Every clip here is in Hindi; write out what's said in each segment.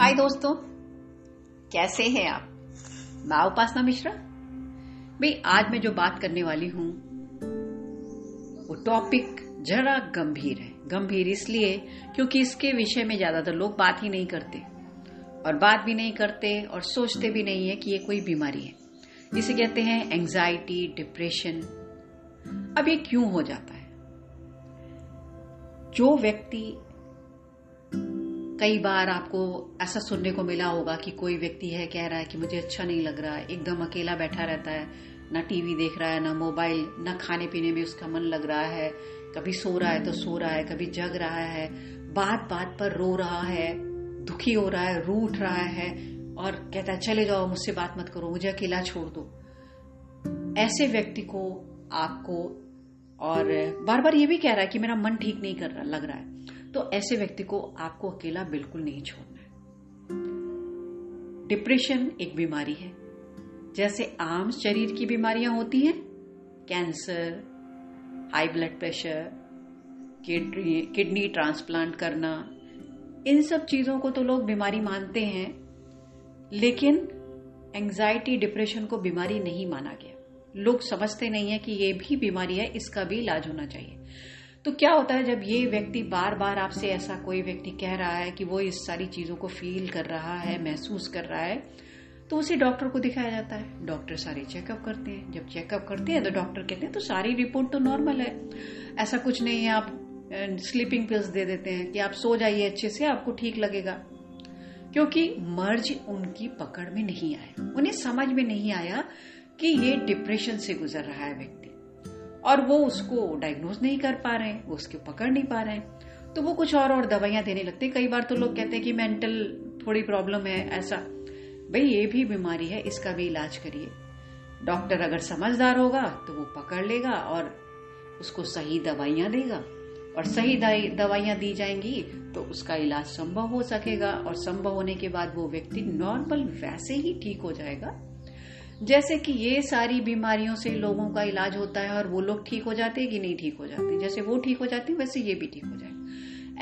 हाय दोस्तों, कैसे हैं आप? मैं उपासना मिश्रा। भाई, आज मैं जो बात करने वाली हूँ, वो टॉपिक जरा गंभीर है। गंभीर इसलिए क्योंकि इसके विषय में ज़्यादातर लोग बात ही नहीं करते और बात भी नहीं करते और सोचते भी नहीं है कि ये कोई बीमारी है। जिसे कहते हैं एंजाइटी डिप्रेशन अब ये क्यों हो जाता है? जो व्यक्ति कई बार आपको ऐसा सुनने को मिला होगा कि कोई व्यक्ति है, कह रहा है कि मुझे अच्छा नहीं लग रहा है एकदम अकेला बैठा रहता है, ना टीवी देख रहा है, ना मोबाइल, ना खाने पीने में उसका मन लग रहा है, कभी सो रहा है तो सो रहा है, कभी जग रहा है बात बात पर रो रहा है, दुखी हो रहा है, रू उठ रहा है और कहता है, चले जाओ, मुझसे बात मत करो, मुझे अकेला छोड़ दो। ऐसे व्यक्ति को आपको, और बार बार ये भी कह रहा है कि मेरा मन ठीक नहीं कर रहा, लग रहा है। तो ऐसे व्यक्ति को आपको अकेला बिल्कुल नहीं छोड़ना है। डिप्रेशन एक बीमारी है। जैसे आम शरीर की बीमारियाँ होती हैं cancer high blood pressure kidney transplant करना, इन सब चीज़ों को तो लोग बीमारी मानते हैं, लेकिन एंजाइटी डिप्रेशन को बीमारी नहीं माना गया। लोग समझते नहीं है कि ये भी बीमारी है, इसका भी इलाज होना चाहिए। तो क्या होता है जब ये व्यक्ति बार बार आपसे ऐसा कोई व्यक्ति कह रहा है कि वो इस सारी चीज़ों को फील कर रहा है, महसूस कर रहा है तो उसे डॉक्टर को दिखाया जाता है। डॉक्टर सारे चेकअप करते हैं। जब चेकअप करते हैं तो डॉक्टर कहते हैं तो सारी रिपोर्ट तो नॉर्मल है। ऐसा कुछ नहीं है, आप स्लीपिंग पिल्स दे देते हैं कि आप सो जाइए अच्छे से, आपको ठीक लगेगा। क्योंकि मर्ज उनकी पकड़ में नहीं आया। उन्हें समझ में नहीं आया कि ये डिप्रेशन से गुजर रहा है व्यक्ति। और वो उसको डायग्नोज नहीं कर पा रहे हैं, वो उसको पकड़ नहीं पा रहे हैं। तो वो कुछ और और दवाइयाँ देने लगते हैं। कई बार तो लोग कहते हैं कि मेंटल थोड़ी प्रॉब्लम है, ऐसा। भाई, ये भी बीमारी है, इसका भी इलाज करिए। डॉक्टर अगर समझदार होगा तो वो पकड़ लेगा और उसको सही दवाइयाँ देगा। और सही दवाइयाँ दी जाएँगी तो उसका इलाज संभव हो सकेगा। और संभव होने के बाद वो व्यक्ति नॉर्मल वैसे ही ठीक हो जाएगा। जैसे कि ये सारी बीमारियों से लोगों का इलाज होता है और वो लोग ठीक हो जाते हैं कि नहीं ठीक हो जाते जैसे वो ठीक हो जाते हैं, वैसे ये भी ठीक हो जाए।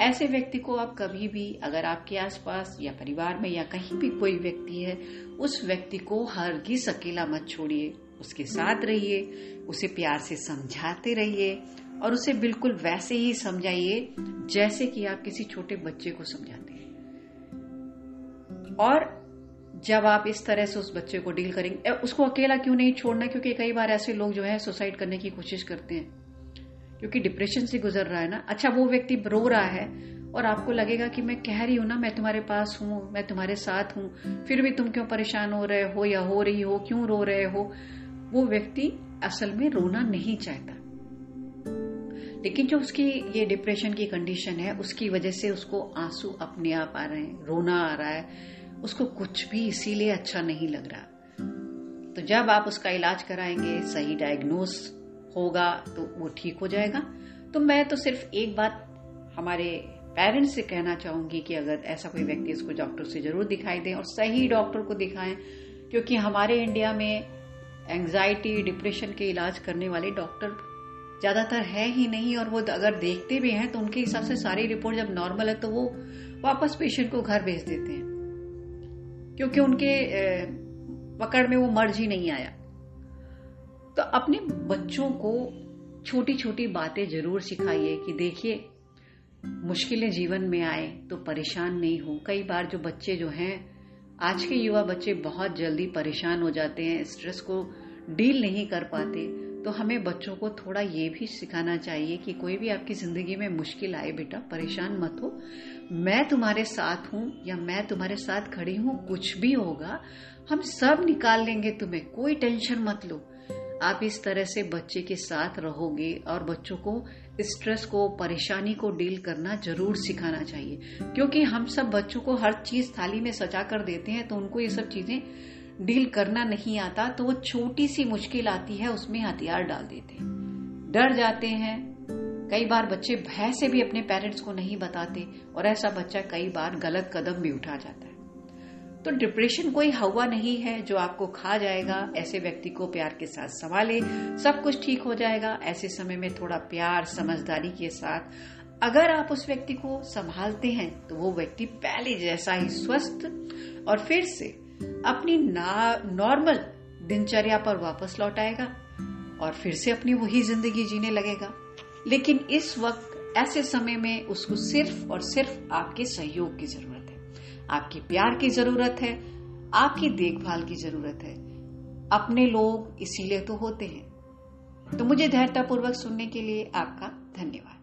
ऐसे व्यक्ति को आप कभी भी, अगर आपके आसपास या परिवार में या कहीं भी कोई व्यक्ति है, उस व्यक्ति को हर हरगिज अकेला मत छोड़िए। उसके साथ रहिए, उसे प्यार से समझाते रहिए और उसे बिल्कुल वैसे ही समझाइए जैसे कि आप किसी छोटे बच्चे को समझाते हैं। और जब आप इस तरह से उस बच्चे को डील करेंगे उसको अकेला क्यों नहीं छोड़ना? क्योंकि कई बार ऐसे लोग जो है, सुसाइड करने की कोशिश करते हैं। क्योंकि डिप्रेशन से गुजर रहा है ना। अच्छा वो व्यक्ति रो रहा है और आपको लगेगा कि मैं कह रही हूँ ना, मैं तुम्हारे पास हूँ, मैं तुम्हारे साथ हूँ, फिर भी तुम क्यों परेशान हो रहे हो या हो रही हो, क्यों रो रहे हो? वो व्यक्ति असल में रोना नहीं चाहता। लेकिन जो उसकी, ये डिप्रेशन की कंडीशन है, उसकी वजह से उसको आँसू अपने आप आ रहे हैं, रोना आ रहा है। उसको कुछ भी इसीलिए अच्छा नहीं लग रहा। तो जब आप उसका इलाज कराएँगे, सही डायग्नोस होगा तो वो ठीक हो जाएगा। तो मैं तो सिर्फ़ एक बात हमारे पेरेंट्स से कहना चाहूँगी कि अगर ऐसा कोई व्यक्ति इसको डॉक्टर से ज़रूर दिखाई दे और सही डॉक्टर को दिखाएँ, क्योंकि हमारे इंडिया में एंजाइटी डिप्रेशन के इलाज करने वाले डॉक्टर ज़्यादातर है ही नहीं और वो अगर देखते भी हैं तो उनके हिसाब से सारी रिपोर्ट जब नॉर्मल है तो वो वापस पेशेंट को घर भेज देते हैं। क्योंकि उनके पकड़ में वो मर्ज ही नहीं आया। तो अपने बच्चों को छोटी छोटी बातें ज़रूर सिखाइए कि देखिए, मुश्किलें जीवन में आए तो परेशान नहीं हो। कई बार जो बच्चे जो हैं, आज के युवा बच्चे बहुत जल्दी परेशान हो जाते हैं, स्ट्रेस को डील नहीं कर पाते। तो हमें बच्चों को थोड़ा ये भी सिखाना चाहिए कि कोई भी आपकी ज़िंदगी में मुश्किल आए बेटा, परेशान मत हो। मैं तुम्हारे साथ हूँ या मैं तुम्हारे साथ खड़ी हूँ, कुछ भी होगा, हम सब निकाल लेंगे तुम्हें, कोई टेंशन मत लो। आप इस तरह से बच्चे के साथ रहोगे और बच्चों को स्ट्रेस को, परेशानी को डील करना ज़रूर सिखाना चाहिए। क्योंकि हम सब बच्चों को हर चीज़ थाली में सजा कर देते हैं तो उनको ये सब चीज़ें डील करना नहीं आता तो वो छोटी सी मुश्किल आती है, उसमें हथियार डाल देते डर जाते हैं। कई बार बच्चे भय से भी अपने पेरेंट्स को नहीं बताते, और ऐसा बच्चा कई बार गलत कदम भी उठा जाता है। तो डिप्रेशन कोई हवा नहीं है जो आपको खा जाएगा, ऐसे व्यक्ति को प्यार के साथ संभाले, सब कुछ ठीक हो जाएगा, ऐसे समय में थोड़ा प्यार, समझदारी के साथ अगर आप उस व्यक्ति को संभालते हैं तो वो व्यक्ति पहले जैसा ही स्वस्थ और फिर से अपनी नॉर्मल दिनचर्या पर वापस लौट आएगा और फिर से अपनी वही ज़िंदगी जीने लगेगा। लेकिन इस वक्त, ऐसे समय में उसको सिर्फ़ और सिर्फ़ आपके सहयोग की ज़रूरत है। आपके प्यार की ज़रूरत है, आपकी देखभाल की ज़रूरत है। अपने लोग इसीलिए तो होते हैं। तो मुझे धैर्यतापूर्वक सुनने के लिए आपका धन्यवाद।